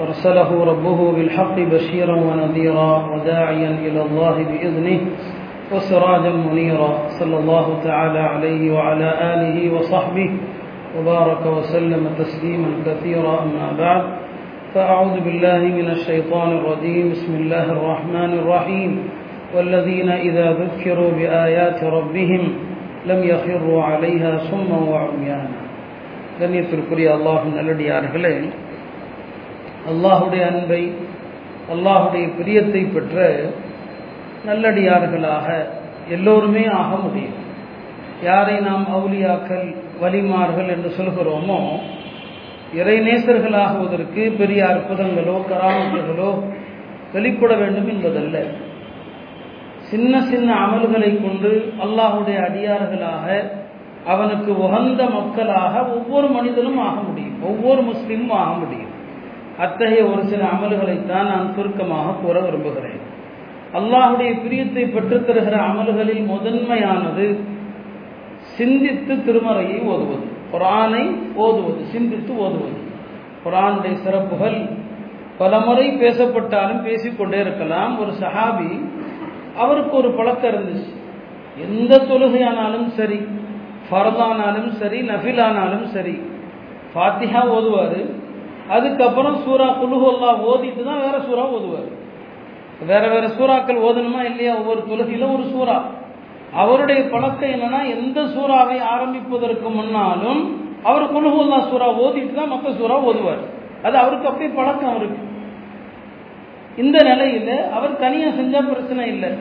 أرسله ربه بالحق بشيرا ونذيرا وداعيا إلى الله بإذنه وسراجا منيرا صلى الله تعالى عليه وعلى آله وصحبه وبارك وسلم تسليما كثيرا أما بعد فأعوذ بالله من الشيطان الرجيم بسم الله الرحمن الرحيم والذين إذا ذكروا بآيات ربهم لم يخروا عليها صما وعميانا கண்ணியத்திற்குரிய அல்லாஹின் நல்லடியார்களே அல்லாஹுடைய அன்பை அல்லாஹுடைய பிரியத்தை பெற்ற நல்லடியார்களாக எல்லோருமே ஆக முடியும். யாரை நாம் அவுலியாக்கள் வலிமார்கள் என்று சொல்கிறோமோ இறைநேசர்களாகுவதற்கு பெரிய அற்புதங்களோ கராமத்துகளோ வெளிப்பட வேண்டும் என்பதல்ல. சின்ன சின்ன அமல்களை கொண்டு அல்லாஹுடைய அடியார்களாக அவனுக்கு உகந்த மக்களாக ஒவ்வொரு மனிதனும் ஆக முடியும். ஒவ்வொரு முஸ்லீமும் ஆக முடியும். அத்தகைய ஒரு சில அமல்களைத்தான் நான் சுருக்கமாக கூற விரும்புகிறேன். அல்லாஹுடைய பிரியத்தை பெற்றுத்தருகிற அமல்களில் முதன்மையானது சிந்தித்து திருமறையை ஓதுவது. குரானை ஓதுவது சிந்தித்து ஓதுவது. குரானுடைய சிறப்புகள் பலமுறை பேசப்பட்டாலும் பேசிக்கொண்டே இருக்கலாம். ஒரு சஹாபி அவருக்கு ஒரு பழக்கம் இருந்துச்சு. எந்த தொழுகையானாலும் சரி ஃபரதானாலும் சரி நஃபிலானாலும் சரி ஃபாத்திஹா ஓதுவார். அதுக்கப்புறம் சூறா குலுஹல்லா ஓதிட்டு தான் வேற சூறா ஓதுவார். வேற வேற சூறாக்கள் ஓதணுமா இல்லையா? ஒவ்வொரு துளசியில ஒரு சூறா. அவருடைய பழக்கம் என்னன்னா எந்த சூறாவை ஆரம்பிப்பதற்கு முன்னாலும் அவர் குலுஹல்லா சூறா ஓதிட்டு தான் மற்ற சூறா ஓதுவார். அது அவருக்கு அப்படியே பழக்கம் அவருக்கு. இந்த நிலையில அவர் தனியா செஞ்சா பிரச்சனை இல்லை.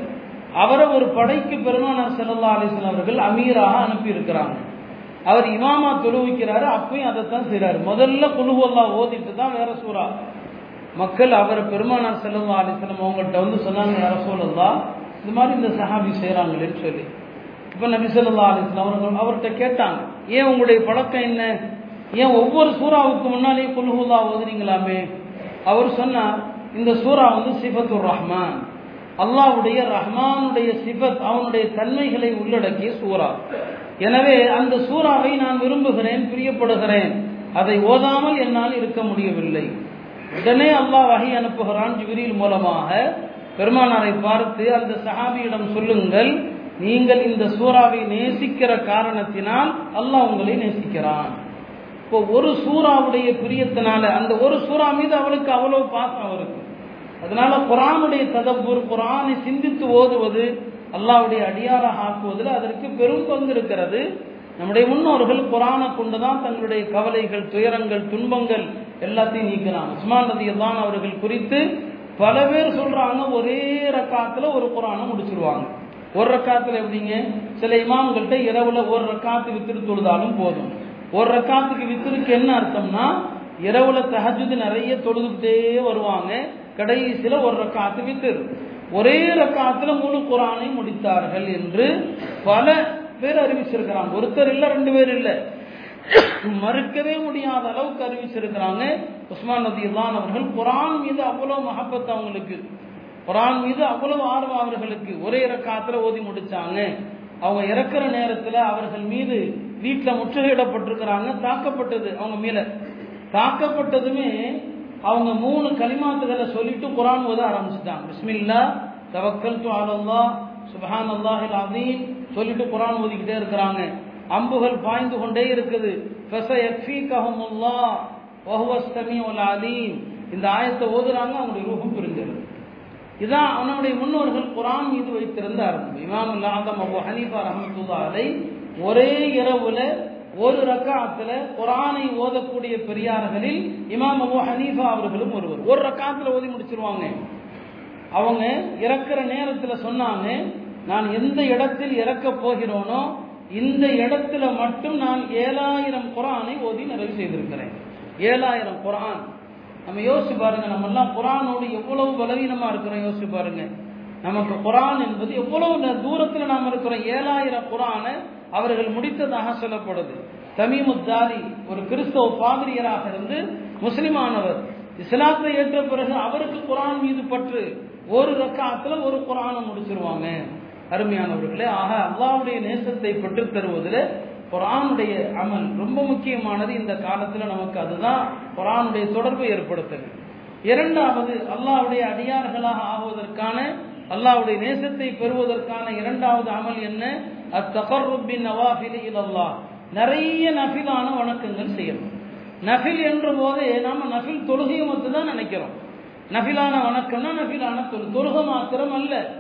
அவரை ஒரு படைக்கு பெருமானார் செல்லல்லா அலிஸ்லாம் அவர்கள் அமீராக அனுப்பி இருக்கிறாங்க அவர் இமாமா தொழுவிக்கிறாரு அப்பயும் அதைத்தான் செய்கிறாரு முதல்ல குழுவெல்லாம் ஓதிட்டு தான் வேற சூறா. மக்கள் அவர் பெருமானார் செல்லல்லா ஆலிசனம் அவங்கள்ட்ட வந்து சொன்னாங்க வேற சூழல்லா இந்த மாதிரி இந்த சஹாபி செய்கிறாங்களேன்னு சொல்லி. இப்போ நபி சொல்லா அலிஸ்லாம் அவர்கள் அவர்கிட்ட கேட்டாங்க ஏன் உங்களுடைய பழக்கம் என்ன? ஏன் ஒவ்வொரு சூறாவுக்கு முன்னாலேயே குல்ஹுல்லா ஓதுறீங்களாமே அவர் சொன்னார் இந்த சூறா வந்து சிபத்துர் ரஹ்மான். அல்லாவுடைய ரஹ்மானுடைய சிபத் அவனுடைய தன்மைகளை உள்ளடக்கிய சூறா. எனவே அந்த சூறாவை நான் விரும்புகிறேன் பிரியப்படுகிறேன். அதை ஓதாமல் என்னால் இருக்க முடியவில்லை. உடனே அல்லாஹ் வகை அனுப்புகிறான் ஜிவிரில் மூலமாக. பெருமானாரை பார்த்து அந்த சஹாபியிடம் சொல்லுங்கள் நீங்கள் இந்த சூறாவை நேசிக்கிற காரணத்தினால் அல்லாஹ் உங்களை நேசிக்கிறான். இப்போ ஒரு சூறாவுடைய பிரியத்தினால அந்த ஒரு சூறா மீது அவளுக்கு அவ்வளவு பாசம் அவருக்கு. அதனால குரானுடைய ததப்பூர் குரானை சிந்தித்து ஓதுவது அல்லாவுடைய அடியாராக ஆக்குவதில் அதற்கு பெரும் பங்கு இருக்கிறது. நம்முடைய முன்னோர்கள் குரானை கொண்டுதான் தங்களுடைய கவலைகள் துயரங்கள் துன்பங்கள் எல்லாத்தையும் நீக்கிறாங்க உஸ்மான் நதி அவர்கள் குறித்து பல பேர் சொல்றாங்க ஒரே ரக்காத்துல ஒரு குரானை முடிச்சிருவாங்க. ஒரு ரக்காத்துல எப்படிங்க? சில இமாம்கள்ட்ட இரவுல ஒரு ரக்காத்து வித்திரு தொழுதாலும் போதும். ஒரு ரக்காத்துக்கு வித்திருக்கு என்ன அர்த்தம்னா இரவுல தஹஜுது நிறைய தொழுதுகிட்டே வருவாங்க. கடைசியில் ஒரு ரக்காத்து வித்திரு ஒரே ரக்காத்துல முழு குரானை முடித்தார்கள் என்று பல பேர் அறிவிச்சிருக்கிறாங்க. ஒருத்தர் இல்லை ரெண்டு பேர் இல்லை. மறுக்கவே முடியாத அளவுக்கு அறிவிச்சிருக்கிறாங்க. உஸ்மான் நதி அவர்கள் குரான் மீது அவ்வளவு மகப்பத் அவங்களுக்கு. குரான் மீது அவ்வளவு ஆர்வம் அவர்களுக்கு. ஒரே இறக்காத்துல ஓதி முடிச்சாங்க. அவங்க இறக்குற நேரத்துல அவர்கள் மீது வீட்டில் முற்றுகையிடப்பட்டிருக்கிறாங்க தாக்கப்பட்டது அவங்க மேல. தாக்கப்பட்டதுமே அவங்க மூணு களிமாத்துகளை சொல்லிட்டு குரான் ஓத ஆரம்பிச்சுட்டாங்க. பிஸ்மில்லா தவக்கல் து அலல்லா சுபஹான் அல்லாஹில் அதீம் சொல்லிட்டு குரான் ஓதிக்கிட்டே இருக்கிறாங்க. அம்புகள் பாய்ந்து கொண்டே இருக்குது. இந்த ஆயத்தை ஓதுறாங்க அவங்களுடைய ரூபம் புரிஞ்சிருது. இதான் அவனுடைய முன்னோர்கள் குரான் மீது வைத்திருந்த ஆரம்பம் இமாம் ஆதம் அபு ஹனீஃபா ரஹமத்துல்லா அலை ஒரே இரவுல ஒரு ரக்காத்துல குரானை ஓதக்கூடிய பெரியார்களில் இமாம் அபு ஹனீஃபா அவர்களும் ஒருவர். ஒரு ரக்காத்துல ஓதி முடிச்சிருவாங்க. அவங்க இறக்குற நேரத்துல சொன்னாங்க நான் எந்த இடத்தில் இறக்க போகிறோனோ இந்த இடத்துல மட்டும் நான் ஏழாயிரம் குரானை ஓதி நிறைவு செய்திருக்கிறேன். ஏழாயிரம் குரான். நம்ம யோசிச்சு பாருங்க நம்ம எல்லாம் குரானோடு எவ்வளவு பலவீனமா இருக்கிறோம் யோசிச்சு பாருங்க. நமக்கு குரான் என்பது எவ்வளவு தூரத்தில் நாம் இருக்கிறோம் ஏழாயிரம் குரானை அவர்கள் முடித்ததாக சொல்லப்படுது. தமிமுத்தாரி ஒரு கிறிஸ்தவ பாதிரியராக இருந்து முஸ்லிமானவர். இஸ்லாத்தை ஏற்ற பிறகு அவருக்கு குரான் மீது பற்று. ஒரு ரக்காத்துல ஒரு குரானை முடிச்சிருவாங்க. அருமையானவர்களே ஆக அல்லாவுடைய நேசத்தை பெற்றுத் தருவதில் குரானுடைய அமல் ரொம்ப முக்கியமானது. இந்த காலத்தில் நமக்கு அதுதான் குரானுடைய தொடர்பு ஏற்படுத்துது. இரண்டாவது அல்லாவுடைய அடியார்களாக ஆகுவதற்கான அல்லாவுடைய நேசத்தை பெறுவதற்கான இரண்டாவது அமல் என்ன? அத்தகர்ருபின் நவாஃபிலி இலல்லா நிறைய நஃபிலான வணக்கங்கள் செய்யணும் நஃபில் என்ற போது நாம நஃபில் தொழுகையை மட்டும் தான் நினைக்கிறோம். நஃபிலான வணக்கம்னா நஃபிலான தொழு தொழுக மாத்திரம் அல்ல.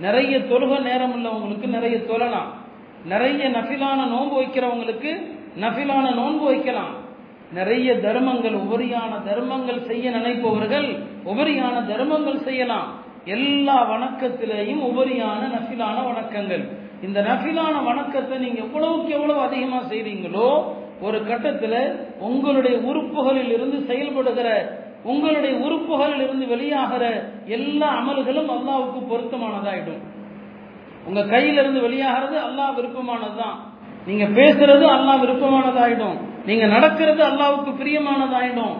நிறைய தொழுக நேரம் உள்ளவங்களுக்கு நிறைய தொழலாம். நிறைய நஃபிலான நோன்பு வைக்கிறவங்களுக்கு நஃபிலான நோன்பு வைக்கலாம். நிறைய தர்மங்கள் உபரியான தர்மங்கள் செய்ய நினைப்பவர்கள் உபரியான தர்மங்கள் செய்யலாம். எல்லா வணக்கத்திலேயும் உபரியான நஃபிலான வணக்கங்கள். இந்த நஃபிலான வணக்கத்தை நீங்க எவ்வளவுக்கு எவ்வளவு அதிகமா செய்றீங்களோ ஒரு கட்டத்தில் உங்களுடைய உறுப்புகளில் இருந்து செயல்படுகிற உங்களுடைய உறுப்புகளில் இருந்து வெளியாகிற எல்லா அமல்களும் அல்லாவுக்கு பொருத்தமானதாயிடும். உங்க கையிலிருந்து வெளியாகிறது அல்லாஹ் விருப்பமானதுதான். நீங்க பேசுறது அல்லாஹ் விருப்பமானதாயிடும். நீங்க நடக்கிறது அல்லாவுக்கு பிரியமானதாயிடும்.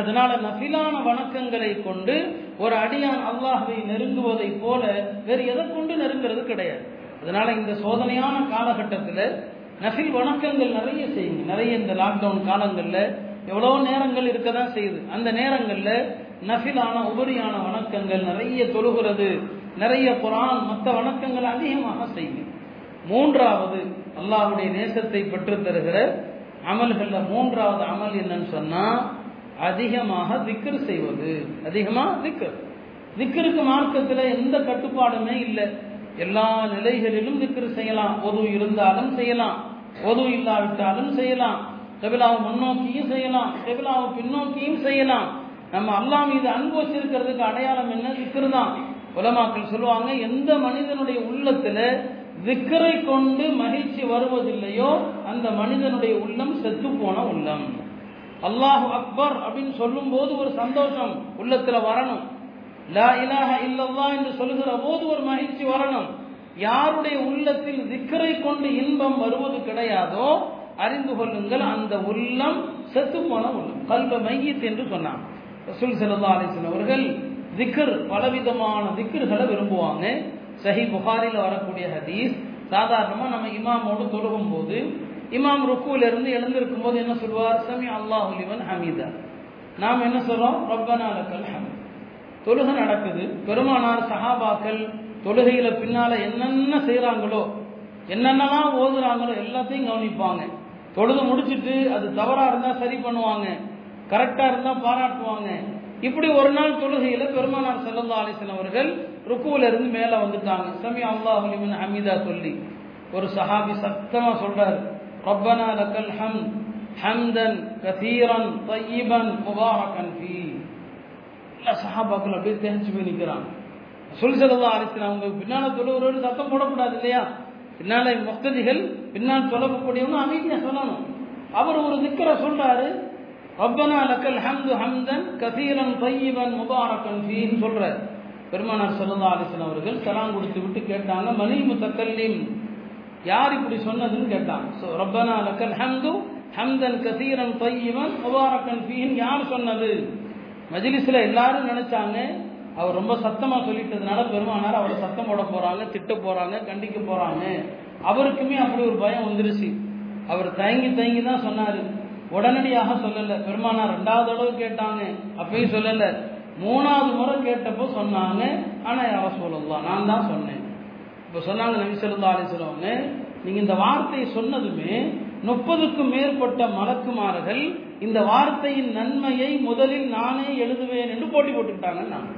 அதனால நஃபிலான வணக்கங்களை கொண்டு ஒரு அடியான் அல்லாஹை நெருங்குவதை போல வேறு எதை கொண்டு நெருங்கிறது கிடையாது. அதனால இந்த சோதனையான காலகட்டத்தில் நஃபில் வணக்கங்கள் நிறைய செய்யுங்க. நிறைய இந்த லாக்டவுன் காலங்களில் எவ்வளோ நேரங்கள் இருக்க தான் செய்யுது. அந்த நேரங்களில் நஃபிலான உபரியான வணக்கங்கள் நிறைய தொழுகிறது. நிறைய குரான் மற்ற வணக்கங்கள் அதிகமாக செய்யுங்க. மூன்றாவது அல்லாஹுடைய நேசத்தை பெற்று தருகிற அமல்களில் மூன்றாவது அமல் என்னன்னு சொன்னால் அதிகமாக திக்ரு செய்வது. அதிகமாக திக்ரு. திக்ருக்கு மார்க்கத்தில் எந்த கட்டுப்பாடுமே இல்லை. எல்லா நிலைகளிலும் திக்ர் செய்யலாம். ஒது இருந்தாலும் செய்யலாம். ஒது இல்லாவிட்டாலும் செய்யலாம். கபிலாவை முன்னோக்கியும் செய்யலாம். கபிலாவை பின்னோக்கியும் செய்யலாம். நம்ம அல்லா மீது அன்பு வச்சிருக்கிறதுக்கு அடையாளம் என்ன? திக்ரு தான் உலமாக்கள் சொல்லுவாங்க எந்த மனிதனுடைய உள்ளத்துல விக்கரை கொண்டு மகிழ்ச்சி வருவதில்லையோ அந்த மனிதனுடைய உள்ளம் செத்து போன உள்ளம். அல்லாஹு அக்பர் அப்படின்னு சொல்லும் போது ஒரு சந்தோஷம் உள்ளத்துல வரணும். லா இலாஹ இல்லல்லா என்று சொல்லுகிற போது ஒரு மகிழ்ச்சி வரணும். யாருடைய உள்ளத்தில் திக்கரை கொண்டு இன்பம் வருவது கிடையாதோ அறிந்து கொள்ளுங்கள் அந்த உள்ளம் செத்து போன உள்ளம். கல்வ மையத் என்று சொன்னான் ரசூல் சல்லா அலிஸ்லாம் அவர்கள் திக்ர் பலவிதமான திக்ர்களை விரும்புவாங்க. சஹி புகாரில் வரக்கூடிய ஹதீஸ் சாதாரணமாக நம்ம இமாமோடு தொழுகும் போது இமாம் ருக்குல இருந்து எழுந்திருக்கும் போது என்ன சொல்வார்? சமி அல்லாஹுலிவன் ஹமீதா. நாம் என்ன சொல்றோம்? ரப்பனாலக்கல் ஹமீத். தொழுகை நடக்குது. பெருமானார் சஹாபாக்கள் தொழுகையில பின்னால என்னென்ன செய்யறாங்களோ என்னென்னலாம் ஓதுறாங்களோ எல்லாத்தையும் கவனிப்பாங்க. தொழுது முடிச்சுட்டு அது தவறா இருந்தா சரி பண்ணுவாங்க. கரெக்டா இருந்தா பாராட்டுவாங்க. இப்படி ஒரு நாள் தொழுகையில பெருமானார் செல்லல்லா அலிசன் அவர்கள் ருக்குவில இருந்து மேல வந்துட்டாங்க. சமி அல்லாஹுலிமின் ஹமீதா சொல்லி. ஒரு சஹாபி சத்தமா சொல்றாரு. ரப்பனா லக்கல் ஹம் ஹம்தன் கதீரன் தையிபன் முபாரகன் ஃபீ எல்லா சஹாபாக்கள் அப்படியே தேஞ்சு போய் நிற்கிறாங்க சொல்லி செலவா அலிசன் அவங்க பின்னால தொழுகிறோடு சத்தம் போடக்கூடாது இல்லையா? பின்னால முஸ்ததிகள் பின்னால் சொல்லக்கூடியவங்க அமைதியாக சொல்லணும். அவர் ஒரு திக்கரை சொல்றாரு ரப்பனா லக்கல் ஹம்து ஹம்தன் கசீரன் தையீவன் முபாரக்கன் ஃபீன்னு சொல்கிறார் பெருமானார் சல்லா அலிஸ்லாம் அவர்கள் சலாம் கொடுத்து விட்டு கேட்டாங்க மணி முத்தக்கல்லிம். யார் இப்படி சொன்னதுன்னு கேட்டாங்க. ஸோ ரப்பனா லக்கல் ஹம்து ஹம்தன் கசீரன் தையீவன் முபாரக்கன் ஃபீன் யார் சொன்னது? மஜிலிஸ்ல எல்லாரும் நினைச்சாங்க அவர் ரொம்ப சத்தமா சொல்லிட்டதுனால பெருமானார் அவரை சத்தம் போட போறாங்க திட்ட போறாங்க கண்டிக்க போறாங்க. அவருக்குமே அப்படி ஒரு பயம் வந்துருச்சு. அவர் தயங்கி தயங்கி தான் சொன்னாரு. உடனடியாக சொல்லல. பெருமானார் ரெண்டாவது தடவை கேட்டாங்க. அப்பயும் சொல்லல. மூணாவது முறை கேட்டப்போ சொன்னாங்க. ஆனா யார சொல்லலாம் நான் தான் சொன்னேன். இப்ப சொன்னாங்க நபி சொல்லா அலி சொல்லுவாங்க நீங்க இந்த வார்த்தையை சொன்னதுமே முப்பதுக்கும் மேற்பட்ட மலக்குமார்கள் இந்த வார்த்தையின் நன்மையை முதலில் நானே எழுதுவேன் என்று போட்டி போட்டுக்கிட்டாங்க நான்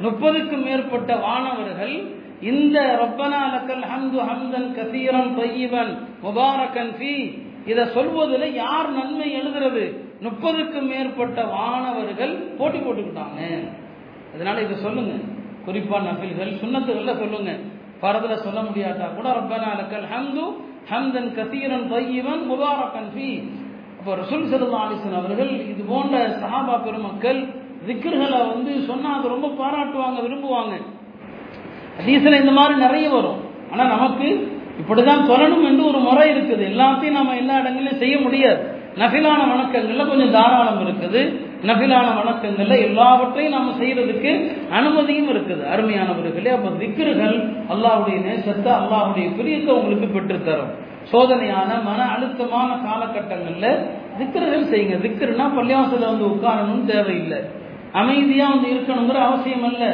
முப்பதுக்கும் மேற்பட்ட வானவர்கள் இந்த ரப்பனா லக்கல் ஹம்து ஹம்தன் கசீரன் பையவன் முபாரக்கன் ஃபீ இதை சொல்வதில் யார் நன்மை எழுதுறது? முப்பதுக்கும் மேற்பட்ட வானவர்கள் போட்டி போட்டுக்கிட்டாங்க. அதனால இதை சொல்லுங்க. குறிப்பா நபில்கள் சுண்ணத்துகள்ல சொல்லுங்க. பரதுல சொல்ல முடியாட்டா கூட ரப்பனா லக்கல் ஹம்து ஹம்தன் கசீரன் தையிபன் முபாரக்கன் ஃபீ. அப்போ ரசூல் சல்லா அலிசன் அவர்கள் இது போன்ற சஹாபா பெருமக்கள் திக்ர்களை வந்து சொன்னால் அது ரொம்ப பாராட்டுவாங்க விரும்புவாங்க. ஹதீஸ்ல இந்த மாதிரி நிறைய வரும். ஆனால் நமக்கு இப்படி தான் சொல்லணும் என்று ஒரு முறை இருக்குது. எல்லாத்தையும் நம்ம எல்லா இடங்களிலும் செய்ய முடியாது. நபிலான வணக்கங்களில் கொஞ்சம் தாராளம் இருக்குது. நபிலான வணக்கங்கள்ல எல்லாவற்றையும் நம்ம செய்யறதுக்கு அனுமதியும் இருக்குது. அருமையானவர்களே அப்ப திக்ருகள் அல்லாவுடைய நேசத்தை அல்லாவுடைய பிரியத்தை உங்களுக்கு பெற்றுத்தரும். சோதனையான மன அழுத்தமான காலகட்டங்கள்ல திக்ருகள் செய்யுங்க. திக்ருனா பள்ளியாசல வந்து உட்காரணும்னு தேவையில்லை. அமைதியா வந்து இருக்கணுங்கிற அவசியம் அல்ல.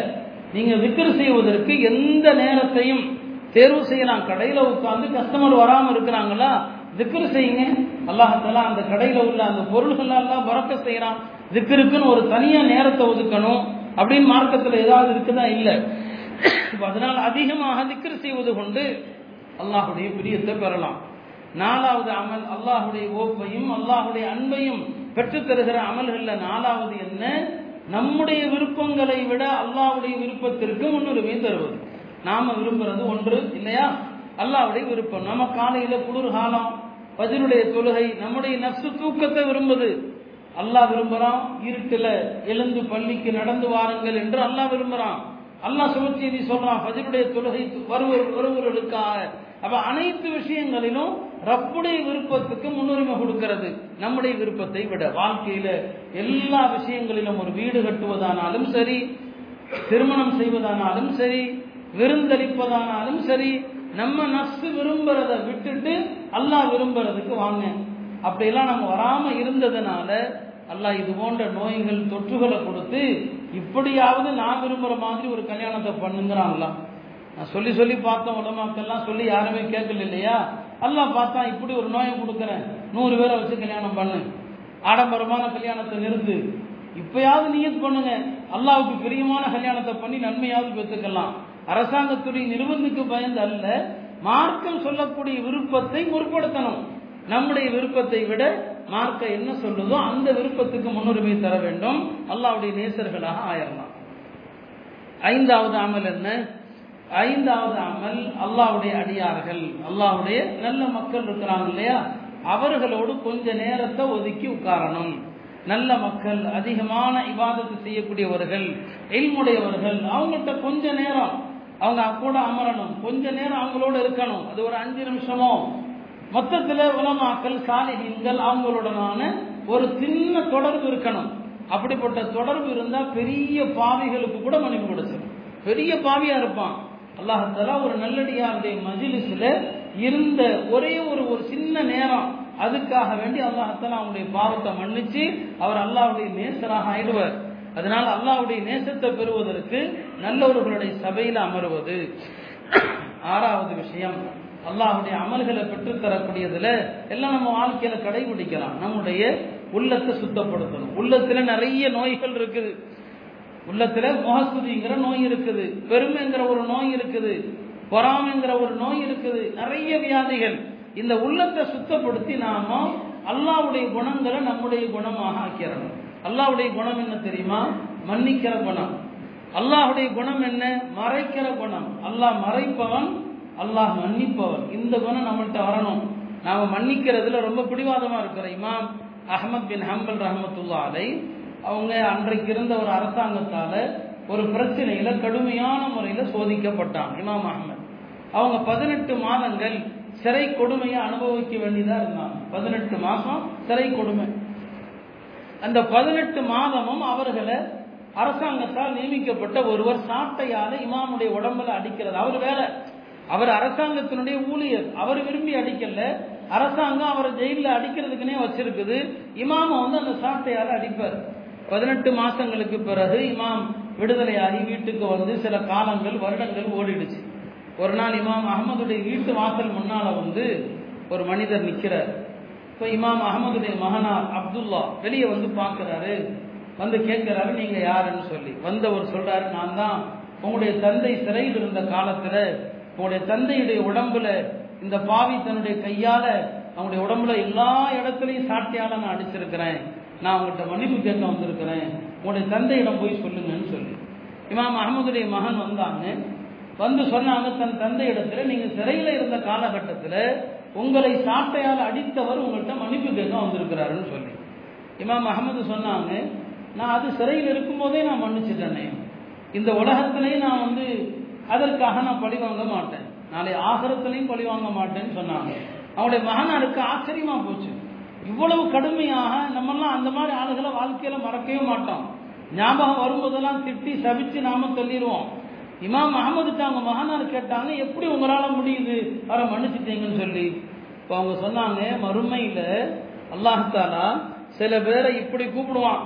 நீங்க விக்கிர செய்வதற்கு எந்த நேரத்தையும் தேர்வு செய்யலாம் கடையில உட்கார்ந்து கஸ்டமர் வராம இருக்கிறாங்களா? திக்ரு செய்யுங்க. அல்லாஹால அந்த கடையில உள்ள அந்த பொருள்கள் எல்லாம் பறக்க செய்யறான் திக்ருக்குன்னு ஒரு தனியா நேரத்தை ஒதுக்கணும் அப்படின்னு மார்க்கத்தில் ஏதாவது இருக்குதா? இல்லை. அதனால் அதிகமாக திக்ரு செய்வது கொண்டு அல்லாஹுடைய பிரியத்தை பெறலாம். நாலாவது அமல் அல்லாஹுடைய ஓப்பையும் அல்லாஹுடைய அன்பையும் பெற்று தருகிற அமல்களில் நாலாவது என்ன? நம்முடைய விருப்பங்களை விட அல்லாஹுடைய விருப்பத்திற்கு முன்னுரிமை தருவது. நாம விரும்புறது ஒன்று இல்லையா? அல்லாஹ்வுடைய விருப்பம். நம்ம காலையில குளிர் காலம் பதிலுடைய தொழுகை நம்முடைய நப்சு தூக்கத்தை விரும்புது. அல்லாஹ் விரும்புறான் இருட்டில் எழுந்து பள்ளிக்கு நடந்து வாருங்கள் என்று அல்லாஹ் விரும்புறான். அல்லாஹ் சுமச்செய்தி சொல்றான் பதிலுடைய தொழுகை வருவர் வருவர்களுக்காக. அப்ப அனைத்து விஷயங்களிலும் ரப்புடைய விருப்பத்துக்கு முன்னுரிமை கொடுக்கிறது. நம்முடைய விருப்பத்தை விட வாழ்க்கையில எல்லா விஷயங்களிலும் ஒரு வீடு கட்டுவதானாலும் சரி திருமணம் செய்வதானாலும் சரி விருந்தளிப்பதானாலும் சரி நம்ம நசு விரும்புறத விட்டுட்டு அல்லாஹ் விரும்புறதுக்கு வாங்க. அப்படியெல்லாம் நம்ம வராம இருந்ததுனால அல்லாஹ் இது போன்ற நோய்கள் தொற்றுகளை கொடுத்து இப்படியாவது நான் விரும்புகிற மாதிரி ஒரு கல்யாணத்தை பண்ணுங்கிறாங்களா நான் சொல்லி சொல்லி பார்த்தோம் உலமாக்கெல்லாம் சொல்லி யாருமே கேட்கல இல்லையா? அல்லாஹ் பார்த்தா இப்படி ஒரு நோயை கொடுக்குறேன். நூறு பேரை வச்சு கல்யாணம் பண்ணு. ஆடம்பரமான கல்யாணத்தை நிறுத்து. இப்பயாவது நீயத் பண்ணுங்க. அல்லாவுக்கு பிரியமான கல்யாணத்தை பண்ணி நன்மையாவது பெற்றுக்கலாம். அரசாங்கத்துடைய நிறுவனத்துக்கு பயந்து அல்ல மார்க்கம் சொல்லக்கூடிய விருப்பத்தை முற்படுத்தணும். நம்முடைய விருப்பத்தை விட மார்க்க என்ன சொல்லுதோ அந்த விருப்பத்துக்கு முன்னுரிமை தர வேண்டும். அல்லாவுடைய நேசர்களாக ஆயிரலாம். ஐந்தாவது அமல் என்ன? ஐந்தாவது அமல் அல்லாவுடைய அடியார்கள். அல்லாவுடைய நல்ல மக்கள் இருக்கிறாங்க இல்லையா? அவர்களோடு கொஞ்ச நேரத்தை ஒதுக்கி உட்காரணும். நல்ல மக்கள் அதிகமான இவாதத்தை செய்யக்கூடியவர்கள் எல்முடையவர்கள் அவங்கள்ட்ட கொஞ்ச நேரம். அவங்க கூட அமரணும். கொஞ்ச நேரம் அவங்களோட இருக்கணும். அது ஒரு அஞ்சு நிமிஷமோ மொத்தத்தில் உலமாக்கல் சாலிகங்கள் அவங்களுடனான ஒரு சின்ன தொடர்பு இருக்கணும். அப்படிப்பட்ட தொடர்பு இருந்தால் பெரிய பாவிகளுக்கு கூட மன்னிப்பு கொடுத்துரும். பெரிய பாவியாக இருப்பான். அல்லாஹால ஒரு நல்லடியாருடைய மஜிலிஸில் இருந்த ஒரே ஒரு ஒரு சின்ன நேரம் அதுக்காக வேண்டி அல்லாஹால அவனுடைய பாவத்தை மன்னிச்சு அவர் அல்லாவுடைய நேசராக ஆயிடுவார். அதனால் அல்லாவுடைய நேசத்தை பெறுவதற்கு நல்லவர்களுடைய சபையில் அமருவது. ஆறாவது விஷயம். அல்லாஹுடைய அமல்களை பெற்றுத்தரக்கூடியதுல எல்லாம் நம்ம வாழ்க்கையில கடைபிடிக்கலாம். நம்முடைய உள்ளத்தை சுத்தப்படுத்தணும். உள்ளத்துல நிறைய நோய்கள் இருக்குது. உள்ளத்துல முகஸ்துதிங்கிற நோய் இருக்குது. பெருமைங்கிற ஒரு நோய் இருக்குது. பொறாமைங்கிற ஒரு நோய் இருக்குது. நிறைய வியாதிகள். இந்த உள்ளத்தை சுத்தப்படுத்தி நாம அல்லாவுடைய குணங்களை நம்முடைய குணமாக ஆக்கிறணும் அல்லாவுடைய குணம் என்ன தெரியுமா? மன்னிக்கிற குணம். அல்லாஹுடைய குணம் என்ன? மறைக்கிற குணம். அல்லாஹ் மறைப்பவன் அல்லாஹ் மன்னிப்பவன் இந்த குணம் நம்மள்கிட்ட வரணும். நாம் மன்னிக்கிறதுல ரொம்ப பிடிவாதமாக இருக்கிற இமாம் அஹமத் பின் ஹம்பல் ரஹமத்துல்லா அலை அவங்க அன்றைக்கு இருந்த ஒரு அரசாங்கத்தால் ஒரு பிரச்சனையில் கடுமையான முறையில் சோதிக்கப்பட்டான் இமாம் அஹமத். அவங்க பதினெட்டு மாதங்கள் சிறை கொடுமையை அனுபவிக்க வேண்டியதாக இருந்தாங்க. பதினெட்டு மாதம் சிறை கொடுமை. அந்த பதினெட்டு மாதமும் அவர்களை அரசாங்கத்தால் நியமிக்கப்பட்ட ஒருவர் சாட்டையால இமாமுடைய உடம்புல அடிக்கிறது. அவர் வேற அவர் அரசாங்கத்தினுடைய ஊழியர். அவர் விரும்பி அடிக்கல. அரசாங்கம் அவரை ஜெயிலில் அடிக்கிறதுக்குனே வச்சிருக்குது. இமாம வந்து அந்த சாட்டையால் அடிப்பார். பதினெட்டு மாசங்களுக்கு பிறகு இமாம் விடுதலையாகி வீட்டுக்கு வந்து சில காலங்கள் வருடங்கள் ஓடிடுச்சு. ஒரு நாள் இமாம் அகமதுடைய வீட்டு வாசல் முன்னால வந்து ஒரு மனிதர் நிற்கிறார் இப்போ இமாம் அகமதுடைய மகனார் அப்துல்லா வெளியே வந்து பார்க்குறாரு வந்து கேட்குறாரு நீங்கள் யாருன்னு சொல்லி. வந்தவர் சொல்கிறாரு நான் தான் உங்களுடைய தந்தை சிறையில் இருந்த காலத்தில் உங்களுடைய தந்தையுடைய உடம்புல இந்த பாவி தன்னுடைய கையால அவங்களுடைய உடம்புல எல்லா இடத்துலையும் சாட்டையால நான் அடிச்சிருக்கிறேன். நான் உங்கள்கிட்ட மன்னிப்பு கேட்க வந்திருக்கிறேன். உங்களுடைய தந்தையிடம் போய் சொல்லுங்கன்னு சொல்லி. இமாம் அகமதுடைய மகன் வந்தாங்க வந்து சொன்னாங்க தன் தந்தை இடத்துல நீங்க சிறையில இருந்த காலகட்டத்தில் உங்களை சாட்டையால் அடித்தவர் உங்கள்கிட்ட மன்னிப்பு கேட்க வந்திருக்கிறாருன்னு சொல்லி. இமாம் அகமது சொன்னாங்க நான் அது சிறையில் இருக்கும்போதே நான் மன்னிச்சிட்டேனே. இந்த உலகத்திலேயே நான் வந்து அதற்காக நான் பழி வாங்க மாட்டேன். நாளை ஆகரத்திலையும் பழி வாங்க மாட்டேன்னு சொன்னாங்க. அவனுடைய மகனாருக்கு ஆச்சரியமா போச்சு. இவ்வளவு கடுமையாக நம்மெல்லாம் அந்த மாதிரி ஆளுகளை வாழ்க்கையில மறக்கவே மாட்டோம். ஞாபகம் வரும்போதெல்லாம் திட்டி சபிச்சு நாம சொல்லிடுவோம். இமாம் அகமது அவங்க மகனார் கேட்டாங்க எப்படி உங்களால் முடியுது? அவரை மன்னிச்சிட்டீங்கன்னு சொல்லி. இப்போ அவங்க சொன்னாங்க மறுமையில் அல்லாஹாலா சில பேரை இப்படி கூப்பிடுவான்.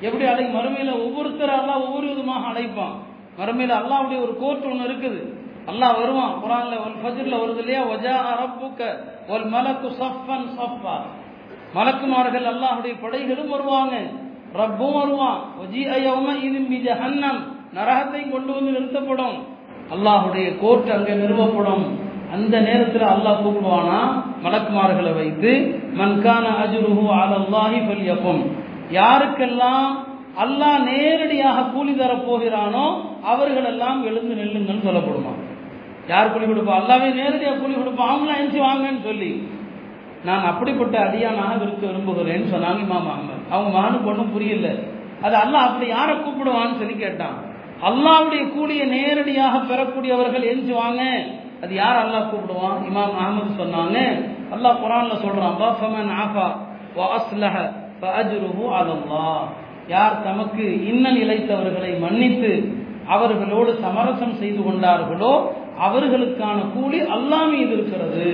எப்படி அழை மறுமையில் ஒவ்வொருத்தரால ஒவ்வொரு விதமாக அழைப்பான். மறுமையில் அல்லாவுடைய ஒரு கோர்ட் ஒன்று இருக்குது. அல்லாஹ் வருவான். குரான்ல ஒல் ஃபஜ்ரில் வருது இல்லையா? ஒஜா அரப்புக்க ஒல் மலக்கு சஃபன் சஃபா மலக்குமார்கள் அல்லாஹுடைய படைகளும் வருவாங்க. ரப்பும் வருவான். ஒஜி ஐயவம இது மிஜ ஹன்னம் நரகத்தை கொண்டு வந்து நிறுத்தப்படும். அல்லாஹுடைய கோர்ட் அங்கே நிறுவப்படும். அந்த நேரத்தில் அல்லாஹ் கூப்பிடுவானா? மலக்குமார்களை வைத்து மன்கான அஜுருஹு அலல்லாஹி ஃபல்யகும். யாருக்கெல்லாம் அல்லாஹ் நேரடியாக கூலி தரப் போகிறானோ அவர்களெல்லாம் எழுந்து நெல்லுங்கள் சொல்லப்படுமா? யார் கூலி கொடுப்பா? அல்லாவே நேரடியாக கூலி கொடுப்பா. அவங்களாம் எழுந்து வாங்கன்னு சொல்லி. நான் அப்படிப்பட்ட அடியானாக இருக்க விரும்புகிறேன்னு சொன்னாங்க இமாம் அகமது அவங்க மகனுக்கு ஒன்றும் புரியல. அது அல்லாஹ் அப்படி யாரை கூப்பிடுவான்னு சொல்லி கேட்டான். அல்லாவுடைய கூலியை நேரடியாக பெறக்கூடியவர்கள் எஞ்சி வாங்க. அது யார் அல்லாஹ் கூப்பிடுவான்? இமாம் அகமது சொன்னாங்க. அல்லாஹ் குரான்ல சொல்றான் யார் தமக்கு இன்னல் இழைத்தவர்களை மன்னித்து அவர்களோடு சமரசம் செய்து கொண்டார்களோ அவர்களுக்கான கூலி அல்லா மீது இருக்கிறது.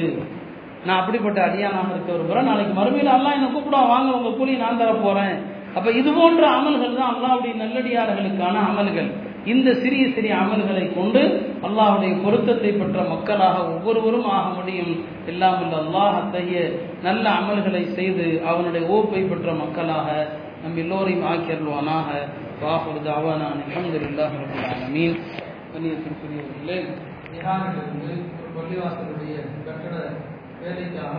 நான் அப்படிப்பட்ட அடியானாக இருக்க விரும்புகிறேன் நாளைக்கு மறுமையில் அல்லாஹ் என்ன கூப்பிடுவா வாங்க உங்க கூலி நான் தர போறேன் அப்ப இது போன்ற அமல்கள் தான் அல்லாவுடைய நல்லடியார்களுக்கான அமல்கள். இந்த சிறிய சிறிய அமல்களை கொண்டு அல்லாஹுடைய பொருத்தத்தை பெற்ற மக்களாக ஒவ்வொருவரும் ஆக முடியும். இல்லாமல் அல்லாஹ் அத்தகைய நல்ல அமல்களை செய்து அவனுடைய ஓப்பை பெற்ற மக்களாக நம் எல்லோரையும் ஆக்கியருள்வானாக. வாஹுர் தாவானான் அலமதுல்லாஹ் ரபுல் ஆலமீன். கண்ணியத்திற்குரியவர்களே ஒரு பள்ளிவாசலுடைய கட்டட வேலைக்காக